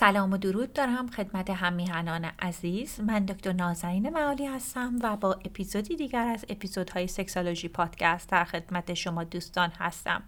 سلام و درود دارم خدمت همیهنان عزیز. من دکتر نازنین معالی هستم و با اپیزودی دیگر از اپیزودهای سکسالوژی پادکست در خدمت شما دوستان هستم.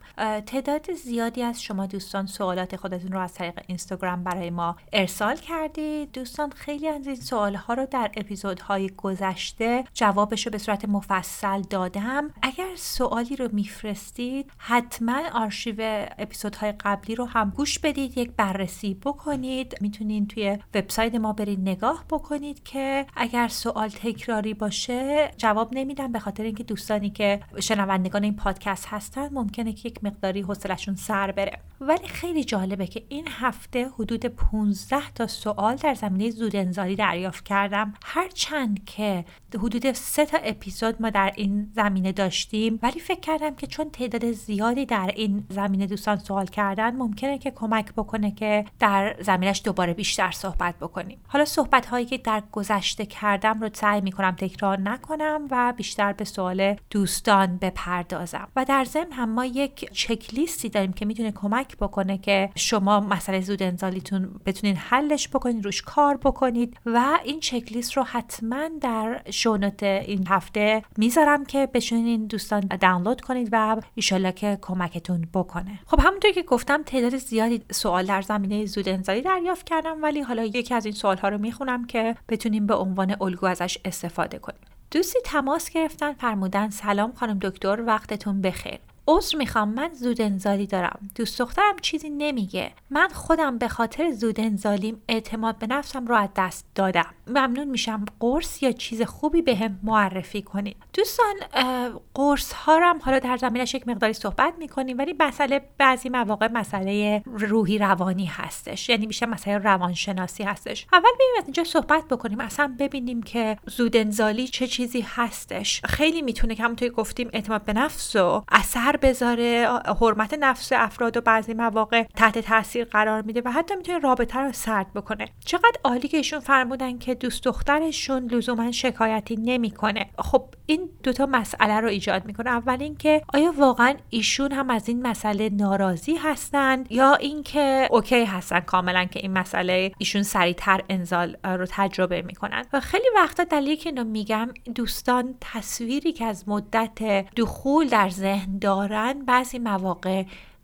تعداد زیادی از شما دوستان سوالات خودتون رو از طریق اینستاگرام برای ما ارسال کردید دوستان خیلی از این سوال ها رو در اپیزودهای گذشته جوابش رو به صورت مفصل دادم. اگر سوالی رو میفرستید حتما آرشیو اپیزودهای قبلی رو هم گوش بدید یک بررسی بکنید. می‌تونید توی وبسایت ما برید نگاه بکنید که اگر سوال تکراری باشه جواب نمیدم به خاطر اینکه دوستانی که شنوندگان این پادکست هستن ممکنه که یک مقداری حوصلشون سر بره. ولی خیلی جالبه که این هفته حدود 15 تا سوال در زمینه زود انزالی دریافت کردم. هرچند که حدود سه تا اپیزود ما در این زمینه داشتیم ولی فکر کردم که چون تعداد زیادی در این زمینه دوستان سوال کردن ممکنه که کمک بکنه که در زمینه دوباره بیشتر صحبت بکنیم. حالا صحبت هایی که در گذشته کردم رو سعی می‌کنم تکرار نکنم و بیشتر به سوال دوستان بپردازم. و در ضمن هم ما یک چک لیستی داریم که می‌تونه کمک بکنه که شما مسئله زود انزالیتون بتونین حلش بکنید روش کار بکنید و این چک لیست رو حتما در شونت این هفته می‌ذارم که بشونین دوستان دانلود کنید و ایشالله که کمکتون بکنه. خب همونطور که گفتم تعداد زیادی سوال در زمینه زود انزالی دریافت کردم ولی حالا یکی از این سوال ها رو می‌خونم که بتونیم به عنوان الگو ازش استفاده کنیم. دوستی تماس گرفتن فرمودن سلام خانم دکتر وقتتون بخیر. عذر می‌خوام من زود انزالی دارم. دوست دخترم چیزی نمیگه. من خودم به خاطر زود انزالیم اعتماد به نفسم رو از دست دادم. ممنون میشم قرص یا چیز خوبی به معرفی کنید. دوستان قرص ها هم حالا در زمینش یک مقداری صحبت می‌کنیم ولی مسئله بعضی مواقع مسئله روحی روانی هستش. یعنی میشه مسئله روانشناسی هستش. اول بریم از اینجا صحبت بکنیم. اصلا ببینیم که زود انزالی چه چیزی هستش. خیلی می‌تونه که همونطور گفتیم اعتماد به نفس و اثر بذاره حرمت نفس افراد و بعضی مواقع تحت تاثیر قرار میده و حتی می‌تونه رابطه رو سرد بکنه. چقدر عالی که ایشون فرمودن که دوست دخترشون لزوما شکایتی نمی‌کنه. خب این دوتا مسئله رو ایجاد می‌کنه. اول اینکه آیا واقعا ایشون هم از این مسئله ناراضی هستن یا اینکه اوکی هستن کاملا که این مسئله ایشون سریعتر انزال رو تجربه می‌کنن؟ و خیلی وقتا دلیلی که اینو میگم دوستان تصویری که از مدت دخول در ذهن دارن بعضی مواقع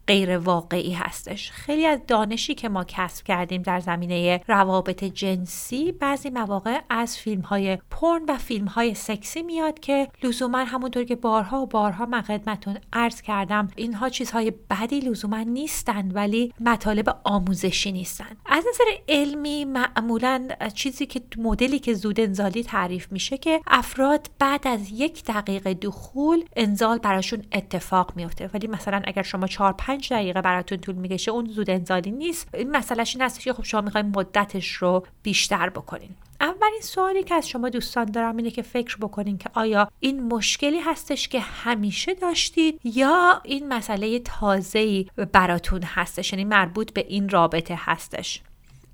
غیر واقعی هستش. خیلی از دانشی که ما کسب کردیم در زمینه روابط جنسی بعضی مواقع از فیلم های پرن و فیلم های سکسی میاد که لزوما همونطور که بارها و بارها من خدمتون عرض کردم اینها چیزهای بدی لزوما نیستند ولی مطالب آموزشی نیستند. از نظر علمی معمولا چیزی که مدلی که زود انزالی تعریف میشه که افراد بعد از یک دقیقه دخول انزال براشون اتفاق میفته. ولی مثلا اگر شما 4 5 5 دقیقه براتون طول می‌کشه اون زود انزالی نیست. این مسئلهش این هست که خب شما می‌خواین مدتش رو بیشتر بکنین. اولین سوالی که از شما دوستان دارم اینه که فکر بکنین که آیا این مشکلی هستش که همیشه داشتید یا این مسئله تازه‌ای براتون هستش یعنی مربوط به این رابطه هستش.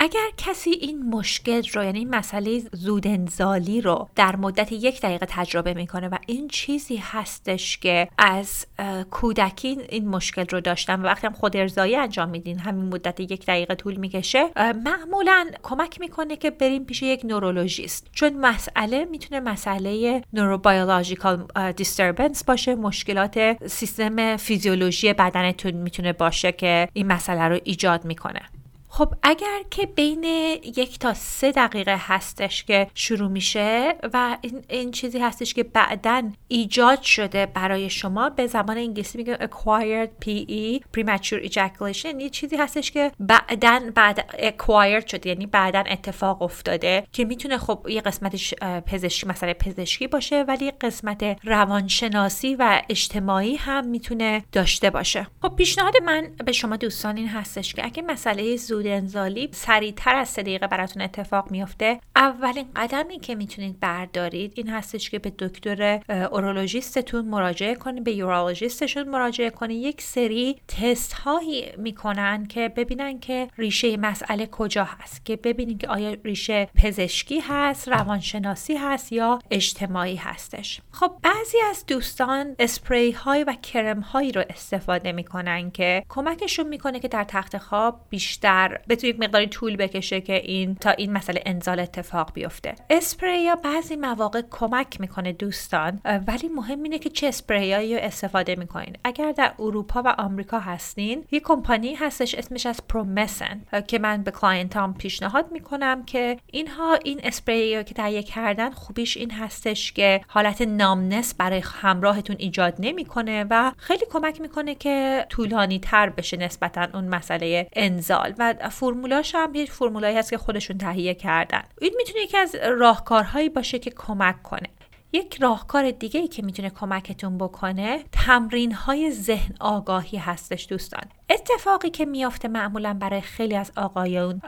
اگر کسی این مشکل رو یعنی مسئله زود انزالی رو در مدت یک دقیقه تجربه می‌کنه و این چیزی هستش که از کودکی این مشکل رو داشتم و وقتی هم خود ارزایی انجام میدین همین مدت یک دقیقه طول می‌کشه معمولا کمک می‌کنه که بریم پیش یک نورولوژیست. چون مسئله می‌تونه مسئله نوروبیولوژیکال دیستربنس باشه مشکلات سیستم فیزیولوژی بدنتون می‌تونه باشه که این مسئله رو ایجاد می‌کنه. خب اگر که بین یک تا سه دقیقه هستش که شروع میشه و این, این چیزی هستش که بعدا ایجاد شده برای شما به زبان انگلیسی میگه acquired PE premature ejaculation یعنی چیزی هستش که بعدا بعد acquired شده یعنی بعدا اتفاق افتاده که می‌تونه خب یه قسمتش پزشکی مسئله پزشکی باشه ولی قسمت روانشناسی و اجتماعی هم می‌تونه داشته باشه. خب پیشنهاد من به شما دوستان این هستش که اگه مسئله زود انزالی سریعتر از سه دقیقه براتون اتفاق میفته اولین قدمی که می‌تونید بردارید این هستش که به دکتر اورولوژیستتون مراجعه کنید به یورولوژیستشون مراجعه کنید. یک سری تست هایی می‌کنن که ببینن که ریشه مسئله کجا هست که ببینید که آیا ریشه پزشکی هست روانشناسی هست یا اجتماعی هستش. خب بعضی از دوستان اسپری های و کرم هایی رو استفاده می‌کنن که کمکشون می‌کنه که در تخت خواب بیشتر بتونید مقداری طول بکشه که این تا این مسئله انزال اتفاق بیفته. اسپری یا بعضی مواقع کمک می‌کنه دوستان ولی مهم اینه که چه اسپری رو استفاده می‌کنین. اگر در اروپا و آمریکا هستین یه کمپانی هستش اسمش از Promescent که من به client ام پیشنهاد می‌کنم که اینها این اسپری که تهیه کردن خوبیش این هستش که حالت numbness برای همراهتون ایجاد نمی‌کنه و خیلی کمک می‌کنه که طولانی تر بشه نسبتا اون مسئله انزال. و فرمولاش هم یه فرمولایی هست که خودشون تهیه کردن. این می‌تونه یکی از راهکارهایی باشه که کمک کنه. یک راهکار دیگه ای که می‌تونه کمکتون بکنه تمرین های ذهن آگاهی هستش دوستان. اتفاقی که میافته معمولا برای خیلی از آقایون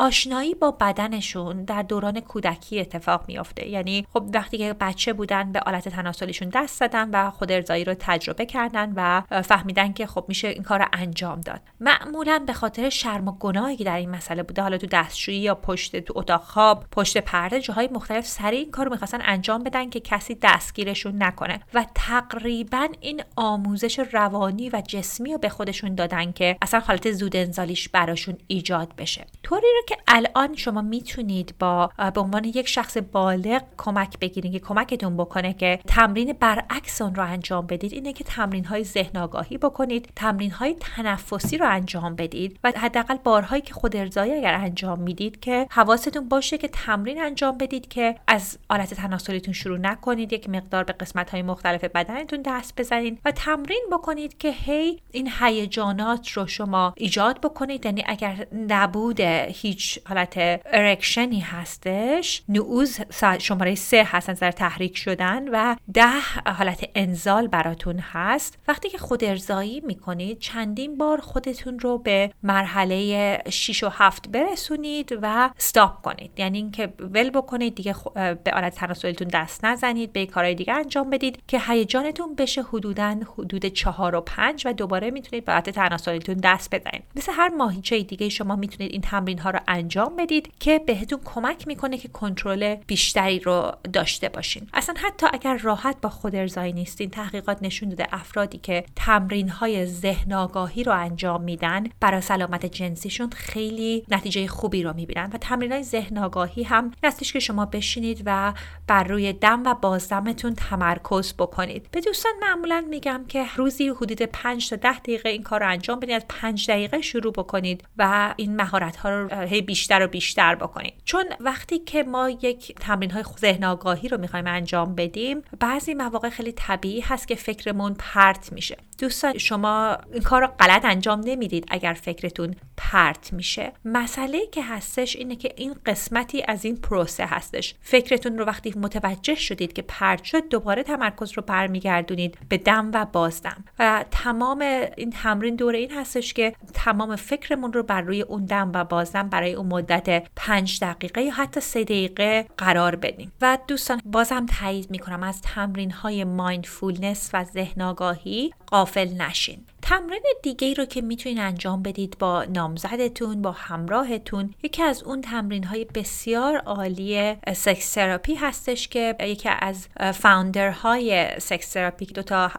آشنایی با بدنشون در دوران کودکی اتفاق میافته. یعنی خب وقتی که بچه بودن به آلت تناسلیشون دست زدن و خود ارزایی رو تجربه کردن و فهمیدن که خب میشه این کار رو انجام داد. معمولا به خاطر شرم و گناهی که در این مسئله بوده حالا تو دستشویی یا پشت تو اتاق خواب پشت پرده جاهای مختلف سریع این کار رو می‌خواستن انجام بدن که کسی دستگیرشون نکنه. و تقریبا این آموزش روانی و جسمی رو به خودشون دادن که اصلا حالت زود انزالیش براشون ایجاد بشه. طوری رو که الان شما می‌تونید با به عنوان یک شخص بالغ کمک بگیرید که کمکتون بکنه که تمرین برعکس اون رو انجام بدید اینه که تمرین های ذهن آگاهی بکنید تمرین های تنفسی رو انجام بدید و حداقل بارهایی که خود ارزایی اگر انجام می‌دید که حواستون باشه که تمرین انجام بدید که از آلت تناسلیتون شروع نکنید یک مقدار به قسمت های مختلف بدنتون دست بزنید و تمرین بکنید که هی این هیجانات رو شما ایجاد بکنید. یعنی اگر نبود هیچ حالت ارکشنی هستش. نعوز شماره سه هست نظر تحریک شدن و ده حالت انزال براتون هست. وقتی که خود ارزایی می‌کنید چندین بار خودتون رو به مرحله 6 و 7 برسونید و استاپ کنید. یعنی اینکه ول بکنید دیگه به آلت تناسلیتون دست نزنید به کارهای دیگه انجام بدید که هیجانتون بشه حدودا حدود 4 و 5 و دوباره می‌تونید به آلت تناسلیتون دست بزنید. مثل هر ماهیچه دیگه شما می‌تونید این تمرین ها رو انجام بدید که بهتون کمک می‌کنه که کنترل بیشتری رو داشته باشین. اصلا حتی اگر راحت با خود ارزایی نیستین تحقیقات نشون داده افرادی که تمرین های ذهن آگاهی رو انجام میدن برای سلامت جنسیشون خیلی نتیجه خوبی رو می‌بینن و تمرین های ذهن آگاهی هم هستش که شما بشینید و بر روی دم و بازدمتون تمرکز بکنید. به دوستان معمولا میگم که روزی حدود 5 تا 10 دقیقه این کار رو انجام بدید از 5 دقیقه شروع بکنید و این مهارت ها رو بیشتر و بیشتر بکنید چون وقتی که ما یک تمرین های ذهن آگاهی رو می‌خوایم انجام بدیم بعضی مواقع خیلی طبیعی هست که فکرمون پرت میشه. دوستان شما این کار رو غلط انجام نمی‌دید اگر فکرتون پرت میشه. مسئله که هستش اینه که این قسمتی از این پروسه هستش. فکرتون رو وقتی متوجه شدید که پرت شد دوباره تمرکز رو برمیگردونید به دم و بازدم. و تمام این تمرین دور این هستش که تمام فکرمون رو بر روی اون دم و بازدم برای اون مدت پنج دقیقه یا حتی سه دقیقه قرار بدیم. و دوستان بازم تاکید می‌کنم از تمرین های mindfulness و ذهن آگاهی غافل نشین. تمرین دیگه رو که می‌تونید انجام بدید با نامزدتون با همراهتون یکی از اون تمرین های بسیار عالی sex therapy هستش که یکی از founder های sex therapy دوتا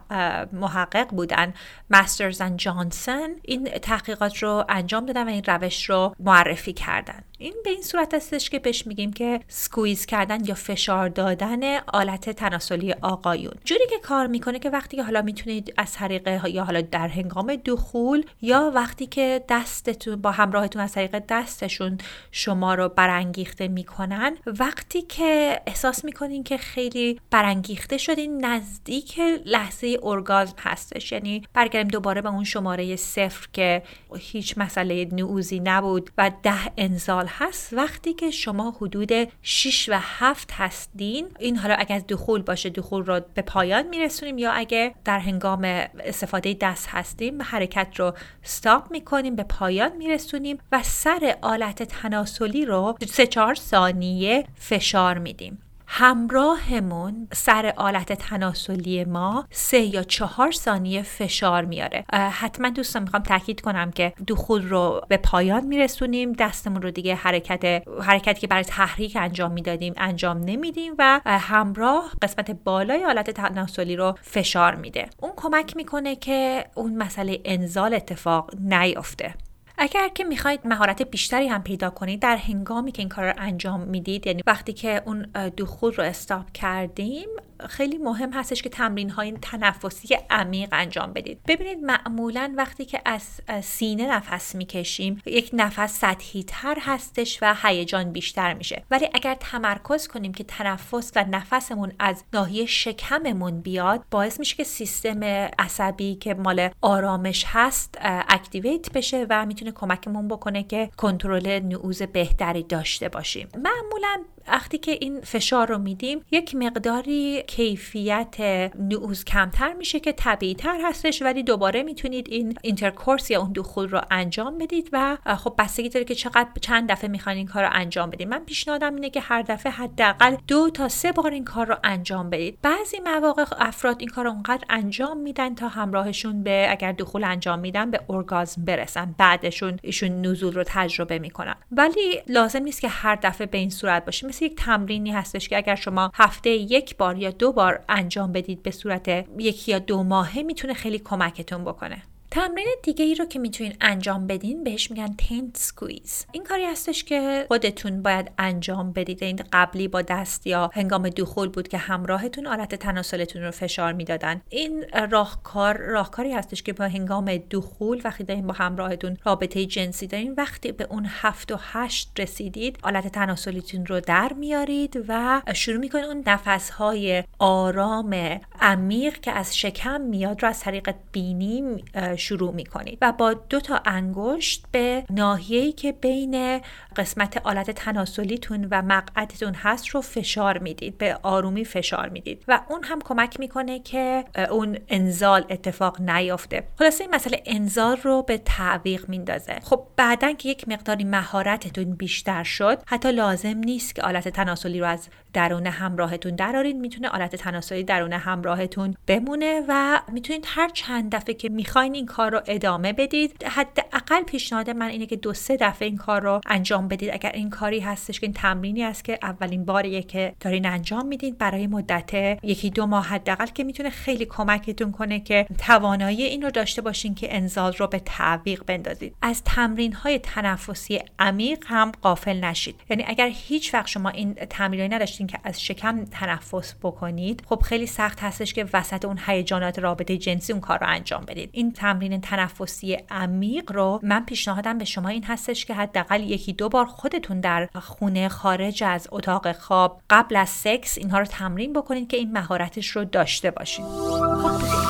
محقق بودن مسترز و جانسون این تحقیقات رو انجام دادن و این روش رو معرفی کردن. این به این صورت هستش که بهش میگیم که squeeze کردن یا فشار دادن آلت تناسلی آقایون. جوری که کار می‌کنه که وقتی که حالا می‌تونید از طریق یا حالا در هنگام دخول یا وقتی که دستتون با همراهتون از طریق دستشون شما رو برانگیخته می‌کنن وقتی که احساس می‌کنین که خیلی برانگیخته شدین نزدیک لحظه ارگازم هستش. یعنی برگردیم دوباره به اون شماره صفر که هیچ مسئله نعوزی نبود و ده انزال هست. وقتی که شما حدود 6 و 7 هستین این حالا اگر دخول باشه دخول رو به پایان میرسونیم یا اگه در هنگام استفاده دست هست هستیم حرکت رو استاپ می‌کنیم به پایان میرسونیم و سر آلت تناسلی رو سه چهار ثانیه فشار میدیم. همراهمون سر آلت تناسلی ما سه یا چهار ثانیه فشار میاره. حتما دوستان می‌خوام تاکید کنم که دخول رو به پایان میرسونیم. دستمون رو دیگه حرکت حرکتی که برای تحریک انجام می‌دادیم انجام نمیدیم و همراه قسمت بالای آلت تناسلی رو فشار میده. اون کمک می‌کنه که اون مسئله انزال اتفاق نیفته اگر که می‌خواید مهارت بیشتری هم پیدا کنید در هنگامی که این کار رو انجام می‌دید یعنی وقتی که اون دخول رو استاپ کردیم خیلی مهم هستش که تمرین های تنفسی عمیق انجام بدید. ببینید معمولا وقتی که از سینه نفس می‌کشیم یک نفس سطحی تر هستش و هیجان بیشتر میشه. ولی اگر تمرکز کنیم که تنفس و نفسمون از ناحیه شکممون بیاد باعث میشه که سیستم عصبی که مال آرامش هست activate بشه و می‌تونه کمکمون بکنه که کنترل نعوظ بهتری داشته باشیم. معمولا وقتی که این فشار رو میدیم یک مقداری کیفیت نعوظ کمتر میشه که طبیعی تر هستش ولی دوباره می‌تونید این intercourse یا اون دخول رو انجام بدید و خب بستگی داره که چقدر چند دفعه می‌خواین این کار رو انجام بدید. من پیشنهادم اینه که هر دفعه حداقل دو تا سه بار این کار رو انجام بدید. بعضی مواقع افراد این کار رو اونقدر انجام میدن تا همراهشون به اگر دخول انجام میدن به ارگازم برسن. بعدشون ایشون انزال رو تجربه می‌کنن. ولی لازم نیست که هر دفعه به این صورت باشه مثل یک تمرینی هستش که اگر شما هفته یک بار یا دو بار انجام بدید به صورت یکی یا دو ماهه می‌تونه خیلی کمکتون بکنه. تمرین دیگه ای رو که می‌تونین انجام بدین بهش میگن tense squeeze این کاری هستش که خودتون باید انجام بدید. این قبلی با دست یا هنگام دخول بود که همراهتون آلت تناسلتون رو فشار می‌دادن. این راهکار راهکاری هستش که با هنگام دخول وقتی دارین با همراهتون رابطه جنسی دارین وقتی به اون هفت و هشت رسیدید آلت تناسلیتون رو در میارید و شروع می‌کنید اون نفس های آرام عمیق که از شکم میاد رو از طریق بینی شروع می کنید و با دو تا انگشت به ناحیه‌ای که بین قسمت آلت تناسلیتون و مقعدتون هست رو فشار می‌دید به آرومی فشار می‌دید و اون هم کمک می‌کنه که اون انزال اتفاق نیافته. خلاصه این مسئله انزال رو به تعویق میندازه. خب بعدا که یک مقداری مهارتتون بیشتر شد حتی لازم نیست که آلت تناسلی رو از درون همراهتون. درارید می‌تونه آلت تناسلی درون همراهتون بمونه و می‌تونید هر چند دفعه که می‌خواین این کار رو ادامه بدید. حداقل پیشنهاد من اینه که دو سه دفعه این کار رو انجام بدید. اگر این کاری هستش که این تمرینی است که اولین باریه که دارین انجام می‌دید برای مدت یکی دو ماه حداقل که می‌تونه خیلی کمکتون کنه که توانایی این رو داشته باشین که انزال رو به تعویق بندازید. از تمرین های تنفسی عمیق هم قافل نشید. یعنی اگر هیچ وقت شما این تمرینی نداشتین که از شکم تنفس بکنید خب خیلی سخت هستش که وسط اون هیجانات رابطه جنسی اون کار رو انجام بدید. این تمرین تنفسی عمیق رو من پیشنهادم به شما این هستش که حداقل یکی دو بار خودتون در خونه خارج از اتاق خواب قبل از سکس اینها رو تمرین بکنید که این مهارتش رو داشته باشید. خب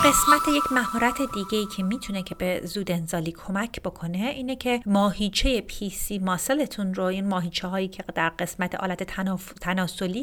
قسمت یک مهارت دیگه ای که می‌تونه که به زود انزالی کمک بکنه اینه که ماهیچه پیسی ماسلتون رو این ماهیچه هایی که در قسمت آلت تناف...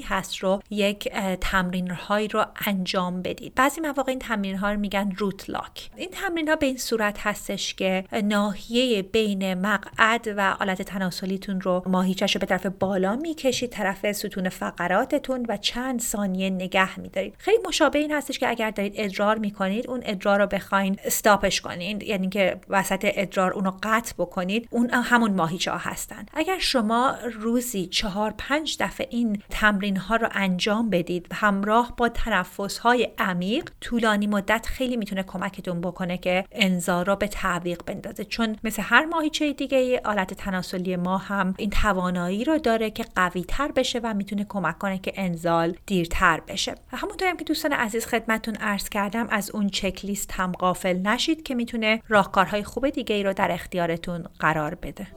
هست رو یک تمرین هایی رو انجام بدید. بعضی مواقع این تمرین ها رو میگن روت لاک این تمرین ها به این صورت هستش که ناحیه بین مقعد و آلت تناسلیتون رو ماهیچش رو به طرف بالا می‌کشید طرف ستون فقراتتون و چند ثانیه نگه میدارید. خیلی مشابه این هستش که اگر دارید ادرار می‌کنید اون ادرار رو بخواین استاپش کنید. یعنی که وسط ادرار اون رو قطع بکنید اون همون ماهیچه ها هستن. اگر شما روزی چهار پنج دفعه این تمرین ها رو انجام بدید. همراه با تنفس های عمیق طولانی مدت خیلی می‌تونه کمکتون بکنه که انزار را به تعویق بندازه. چون مثل هر ماهیچه دیگه آلت تناسلی ما هم این توانایی رو داره که قوی تر بشه و می‌تونه کمک کنه که انزال دیرتر بشه. و همونطور که دوستان عزیز خدمتون عرض کردم از اون چک لیست هم غافل نشید که می‌تونه راهکارهای خوب دیگه ای رو در اختیارتون قرار بده.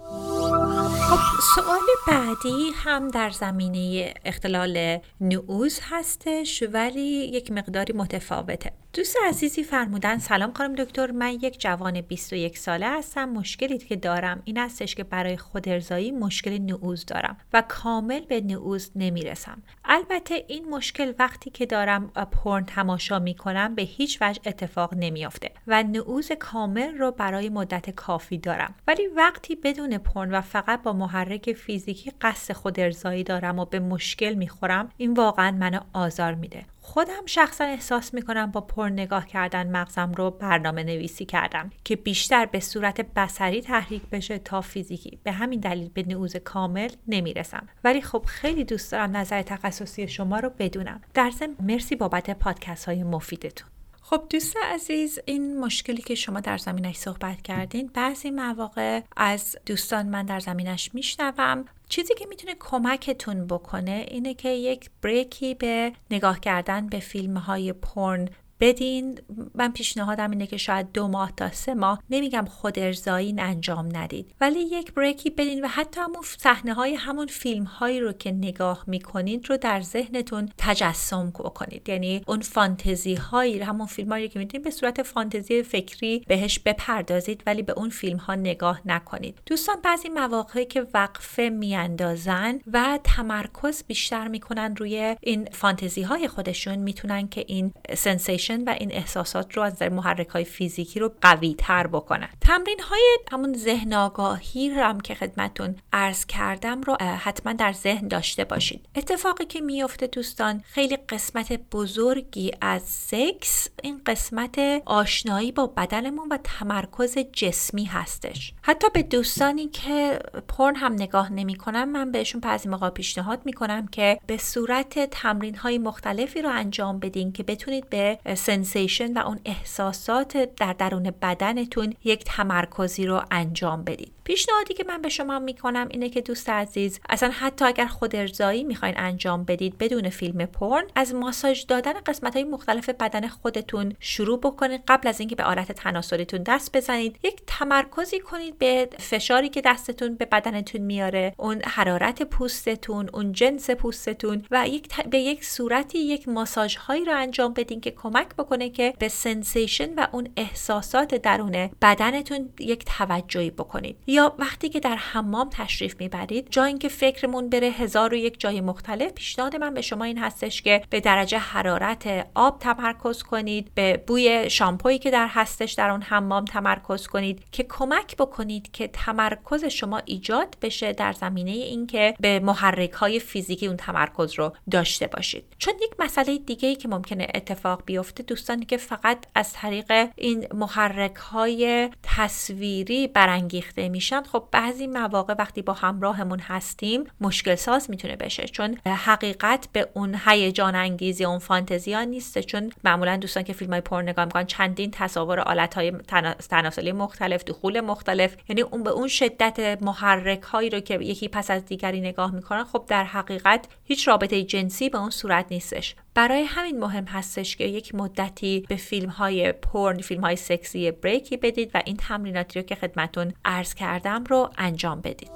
سوال بعدی هم در زمینه اختلال نعوز هستش ولی یک مقداری متفاوته. دوست عزیزی فرمودن سلام خانم دکتر من یک جوان 21 ساله هستم. مشکلی که دارم این هستش که برای خود ارزایی مشکل نعوز دارم و کامل به نعوز نمی‌رسم. البته این مشکل وقتی که دارم پرن تماشا می‌کنم به هیچ وجه اتفاق نمیافته و نعوز کامل رو برای مدت کافی دارم. ولی وقتی بدون پرن و فقط با محرک فیزیکی قصد خود ارزایی دارم و به مشکل می‌خورم این واقعا منو آزار میده. خودم شخصا احساس می‌کنم با پر نگاه کردن مغزم رو برنامه نویسی کردم که بیشتر به صورت بسری تحریک بشه تا فیزیکی. به همین دلیل به نعوز کامل نمی‌رسم. ولی خب خیلی دوست دارم نظر تخصصی شما رو بدونم. در ضمن مرسی بابت پادکست های مفیدتون. خب دوست عزیز این مشکلی که شما در زمینش صحبت کردین بعضی مواقع از دوستان من در زمینش میشنوم. چیزی که می‌تونه کمکتون بکنه اینه که یک بریکی به نگاه کردن به فیلم های پرن بدین. من پیشنهادم اینه که شاید دو ماه تا سه ماه. نمیگم خود ارضایی انجام ندید. ولی یک break ی بدین و حتی همون صحنه های همون فیلم هایی رو که نگاه می‌کنید رو در ذهنتون تجسم کنید یعنی اون فانتزی هایی همون فیلم هایی که می‌دونید به صورت فانتزی فکری بهش بپردازید ولی به اون فیلم ها نگاه نکنید. دوستان بعضی مواقعی که وقفه میاندازن و تمرکز بیشتر می‌کنن روی این فانتزی های خودشون می‌تونن که این sensation و این احساسات رو از نظر محرک های فیزیکی رو قوی تر بکنن. تمرین های همون ذهن آگاهی رو هم که خدمتون عرض کردم رو حتما در ذهن داشته باشید. اتفاقی که میفته دوستان خیلی قسمت بزرگی از سکس این قسمت آشنایی با بدنمون و تمرکز جسمی هستش. حتی به دوستانی که پورن هم نگاه نمی‌کنم من بهشون بعضی موقع پیشنهاد می‌کنم که به صورت تمرین های مختلفی رو انجام بدین که بتونید به sensation و اون احساسات در درون بدنتون یک تمرکزی رو انجام بدید. پیشنهادی که من به شما می‌کنم اینه که دوست عزیز اصلا حتی اگر خود ارضایی می‌خواین انجام بدید بدون فیلم پورن از ماساژ دادن قسمت های مختلف بدن خودتون شروع بکنید. قبل از اینکه به آلت تناسلیتون دست بزنید یک تمرکزی کنید به فشاری که دستتون به بدنتون میاره اون حرارت پوستتون اون جنس پوستتون و یک به یک صورتی یک ماساژ هایی رو انجام بدین که کمک بکنه که به sensation و اون احساسات درون بدنتون یک توجهی بکنید. یا وقتی که در حمام تشریف می‌برید جای اینکه فکرمون بره هزار و یک جای مختلف پیشنهاد من به شما این هستش که به درجه حرارت آب تمرکز کنید به بوی شامپویی که در هستش در اون حمام تمرکز کنید که کمک بکنید که تمرکز شما ایجاد بشه در زمینه اینکه به محرک های فیزیکی اون تمرکز رو داشته باشید. چون یک مسئله دیگه ای که ممکنه اتفاق بیفته دوستانی که فقط از طریق این محرک های تصویری برانگیخته میشن خب بعضی مواقع وقتی با همراهمون هستیم مشکل ساز می‌تونه بشه چون حقیقت به اون هیجان انگیزی اون فانتزی ها نیسته. چون معمولا دوستان که فیلم های پر نگاه می‌کنن چندین تصاور آلت های تناسلی مختلف دخول مختلف یعنی اون به اون شدت محرک هایی رو که یکی پس از دیگری نگاه می‌کنن خب در حقیقت هیچ رابطه جنسی به اون صورت نیستش. برای همین مهم هستش که یک مدتی به فیلم های پرن فیلم های سکسی بریکی بدید و این تمریناتی رو که خدمتون عرض کردم رو انجام بدید.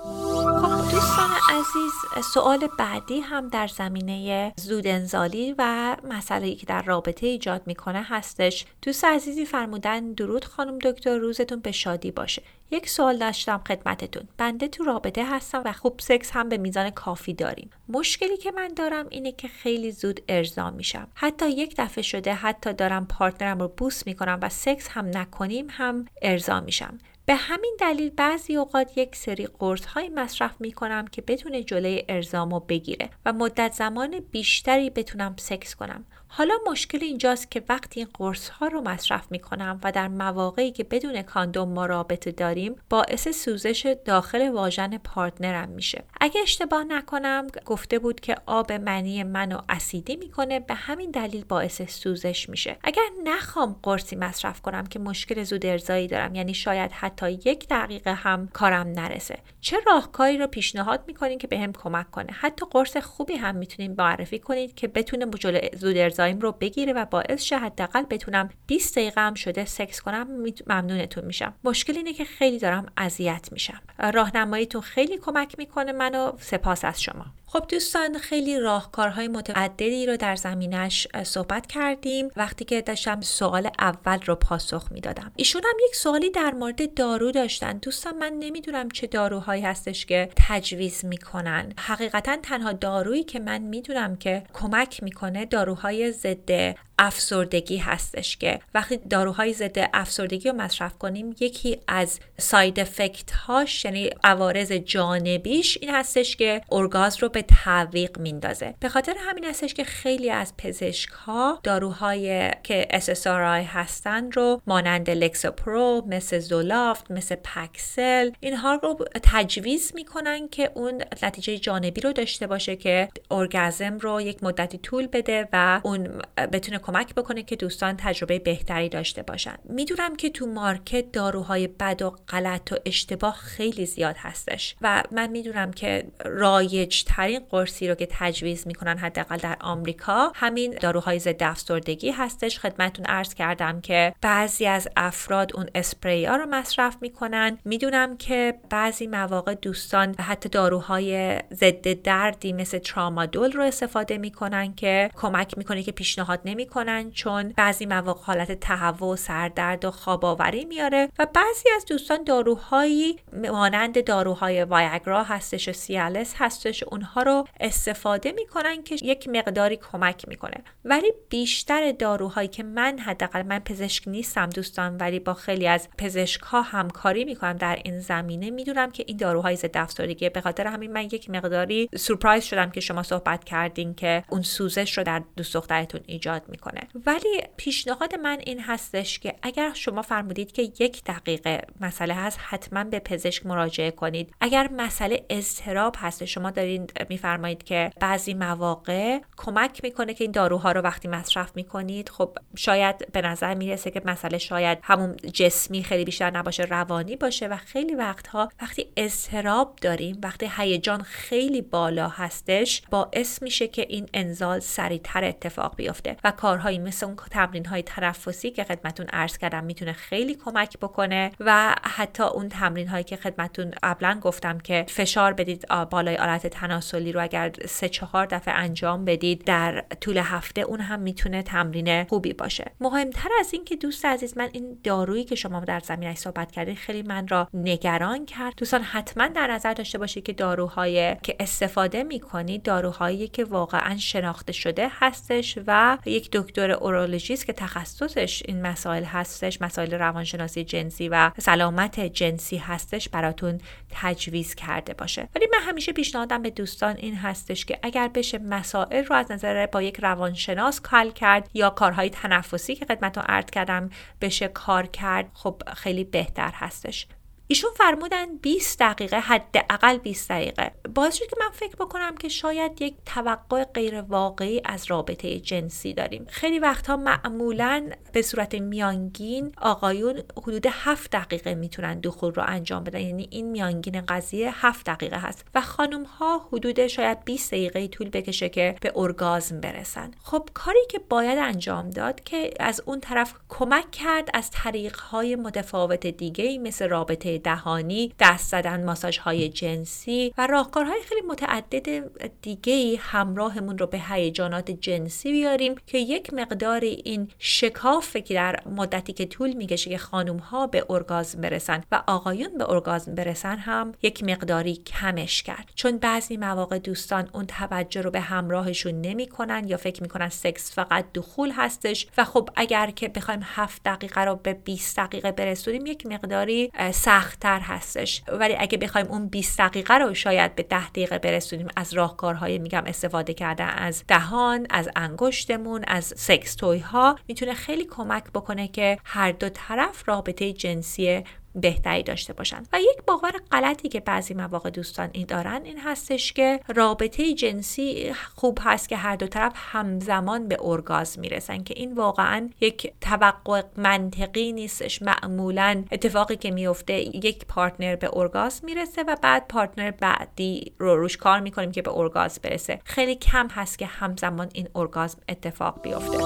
خب دوستان عزیز سوال بعدی هم در زمینه زود انزالی و مسئله که در رابطه ایجاد می‌کنه هستش. دوست عزیزی فرمودن درود خانم دکتر روزتون به شادی باشه. یک سوال داشتم خدمتتون. بنده تو رابطه هستم و خوب سکس هم به میزان کافی داریم. مشکلی که من دارم اینه که خیلی زود ارضا میشم. حتی یک دفعه شده حتی دارم partner م رو بوس می‌کنم و سکس هم نکنیم هم ارضا میشم. به همین دلیل بعضی اوقات یک سری قرص های مصرف می کنم که بتونه جلوی ارضامو بگیره و مدت زمان بیشتری بتونم سکس کنم. حالا مشکل اینجاست که وقتی این قرص ها رو مصرف می کنم و در مواقعی که بدون کاندوم ما رابطه داریم باعث سوزش داخل واژن partner م میشه. اگه اشتباه نکنم گفته بود که آب منی منو اسیدی می‌کنه به همین دلیل باعث سوزش میشه. اگر نخوام قرصی مصرف کنم که مشکل زود ارضایی دارم یعنی شاید حتی یک دقیقه هم کارم نرسه چه راهکاری رو پیشنهاد می‌کنین که بهم به کمک کنه؟ حتی قرص خوبی هم می‌تونیم معرفی کنید که بتونه جلو زود ارضاییم رو بگیره و باعث شه حداقل بتونم 20 دقیقه هم شده سکس کنم ممنونتون میشم. مشکل اینه که خیلی دارم اذیت میشم. راهنماییتون خیلی کمک می‌کنه منو سپاس از شما. خب دوستان خیلی راهکارهای متعددی رو در زمینش صحبت کردیم وقتی که داشتم سوال اول رو پاسخ می‌دادم. ایشون هم یک سوالی در مورد دارو داشتن. دوستان من نمی‌دونم چه داروهایی هستش که تجویز می‌کنن. حقیقتا تنها دارویی که من می‌دونم که کمک می‌کنه داروهای ضد افسردگی هستش که وقتی داروهای ضد افسردگی رو مصرف کنیم یکی از ساید افکت هاش یعنی عوارض جانبیش این هستش که ارگاز رو به تعویق میندازه. به خاطر همین هستش که خیلی از پزشک ها داروهای که SSRI هستن رو مانند Lexapro مثل Zoloft مثل Paxil اینها رو تجویز می‌کنن که اون نتیجه جانبی رو داشته باشه که ارگازم رو یک مدتی طول بده و اون بتونه کمک بکنه که دوستان تجربه بهتری داشته باشن. می‌دونم که تو market داروهای بد و غلط و اشتباه خیلی زیاد هستش و من می‌دونم که رایج ترین قرصی رو که تجویز می‌کنن حداقل در آمریکا همین داروهای ضد افسردگی هستش. خدمتون عرض کردم که بعضی از افراد اون اسپری ها رو مصرف می‌کنن. می‌دونم که بعضی مواقع دوستان حتی داروهای ضد دردی مثل ترامادول رو استفاده می‌کنن که کمک می‌کنه که پیشنهاد نمی‌کنه چون بعضی مواقع حالت تهوع سردرد و خواب آوری میاره و بعضی از دوستان داروهایی مانند داروهای وایگرا هستش و سیالس هستش اونها رو استفاده می‌کنن که یک مقداری کمک می‌کنه. ولی بیشتر داروهایی که من حداقل من پزشک نیستم دوستان ولی با خیلی از پزشک ها همکاری می‌کنم در این زمینه می‌دونم که این داروهای ضد افسردگی به خاطر همین من یک مقداری سورپرایز شدم که شما صحبت کردین که اون سوزش رو در دوست دخترتون ایجاد می‌کنه. ولی پیشنهاد من این هستش که اگر شما فرمودید که یک دقیقه مسئله هست حتما به پزشک مراجعه کنید. اگر مسئله اضطراب هست شما دارین میفرمایید که بعضی مواقع کمک می‌کنه که این داروها رو وقتی مصرف می‌کنید خب شاید به نظر می‌رسه که مسئله شاید همون جسمی خیلی بیشتر نباشه روانی باشه و خیلی وقتها وقتی اضطراب داریم وقتی هیجان خیلی بالا هستش باعث میشه که این انزال سریعتر اتفاق بیفته و کار کارهایی مثل اون تمرین های تنفسی که خدمتون عرض کردم می‌تونه خیلی کمک بکنه و حتی اون تمرین هایی که خدمتون قبلا گفتم که فشار بدید بالای آلت تناسلی رو اگر سه چهار دفعه انجام بدید در طول هفته اون هم می‌تونه تمرین خوبی باشه. مهمتر از این که دوست عزیز من این دارویی که شما در زمینش صحبت کردید خیلی من را نگران کرد. دوستان حتما در نظر داشته باشید که داروهای که استفاده می‌کنید داروهایی که واقعا شناخته شده هستش و یک دکتر اورولوژیست که تخصصش این مسائل هستش مسائل روانشناسی جنسی و سلامت جنسی هستش براتون تجویز کرده باشه. ولی من همیشه پیشنهادم به دوستان این هستش که اگر بشه مسائل رو از نظر با یک روانشناس کل کرد یا کارهای تنفسی که خدمتتون عرض کردم بشه کار کرد خب خیلی بهتر هستش. ایشون فرمودن 20 دقیقه حداقل 20 دقیقه. باعث شد که من فکر بکنم که شاید یک توقع غیر واقعی از رابطه جنسی داریم. خیلی وقتها معمولا به صورت میانگین آقایون حدود 7 دقیقه می‌تونن دخول رو انجام بدن. یعنی این میانگین قضیه 7 دقیقه هست. و خانم ها حدود شاید 20 دقیقه طول بکشه که به ارگازم برسن. خب کاری که باید انجام داد که از اون طرف کمک کرد از طریق های متفاوت دیگه مثل رابطه دهانی دست زدن ماساژ های جنسی و راهکارهای خیلی متعدد دیگه همراهمون رو به هیجانات جنسی بیاریم که یک مقدار این شکاف که در مدتی که طول می‌کشه که خانم ها به ارگازم برسن و آقایون به ارگازم برسن هم یک مقداری کمش کرد. چون بعضی مواقع دوستان اون توجه رو به همراهشون نمی‌کنن یا فکر می‌کنن سکس فقط دخول هستش و خب اگر که بخوایم هفت دقیقه رو به 20 دقیقه برسونیم یک مقداری سخت سختتر هستش. ولی اگه بخوایم اون 20 دقیقه رو شاید به 10 دقیقه برسونیم از راهکارهای میگم استفاده کردن از دهان از انگشتمون از سکس توی ها می‌تونه خیلی کمک بکنه که هر دو طرف رابطه جنسی بهتری داشته باشن. و یک باور غلطی که بعضی مواقع دوستان این دارن این هستش که رابطه جنسی خوب هست که هر دو طرف همزمان به ارگازم می‌رسن که این واقعا یک توقع منطقی نیستش. معمولا اتفاقی که میفته یک پارتنر به ارگازم می‌رسه و بعد پارتنر بعدی رو روش کار می‌کنیم که به ارگازم برسه. خیلی کم هست که همزمان این ارگازم اتفاق بیفته.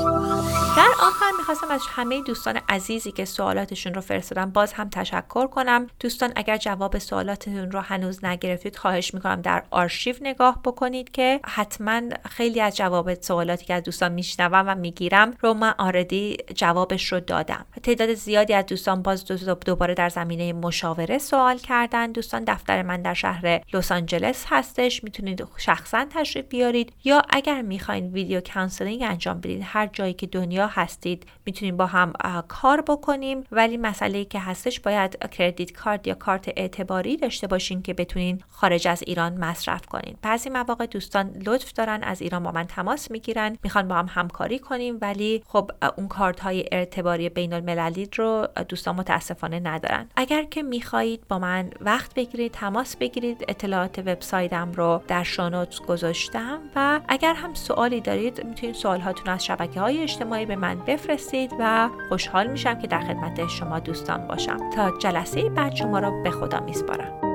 در آخر می‌خواستم از همه دوستان عزیزی که سوالاتشون رو فرستادن باز هم تشکر کنم. دوستان اگر جواب سوالاتتون رو هنوز نگرفتید خواهش می‌کنم در آرشیو نگاه بکنید که حتما خیلی از جواب سوالاتی که از دوستان میشنوم و می‌گیرم رو من already جوابش رو دادم. تعداد زیادی از دوستان باز دوباره در زمینه مشاوره سوال کردن. دوستان دفتر من در شهر لس آنجلس هستش. می‌تونید شخصا تشریف بیارید یا اگر می‌خواین video counseling انجام بدید هر جایی که دنیا هستید می‌تونیم با هم کار بکنیم. ولی مسئله که هستش باید کردیت کارت یا کارت اعتباری داشته باشین که بتونین خارج از ایران مصرف کنین. بعضی مواقع دوستان لطف دارن از ایران با من تماس می‌گیرن می‌خوان با هم همکاری کنیم. ولی خب اون کارت های اعتباری بین المللی رو دوستان متاسفانه ندارن. اگر که می‌خواهید با من وقت بگیرید تماس بگیرید اطلاعات وبسایتم رو در شانوت گذاشتم. و اگر هم سوالی دارید می‌تونید سوال هاتون از شبکه های اجتماعی به من بفرستید و خوشحال میشم که در خدمت شما دوستان باشم. تا جلسه بعد شما را به خدا میسپارم.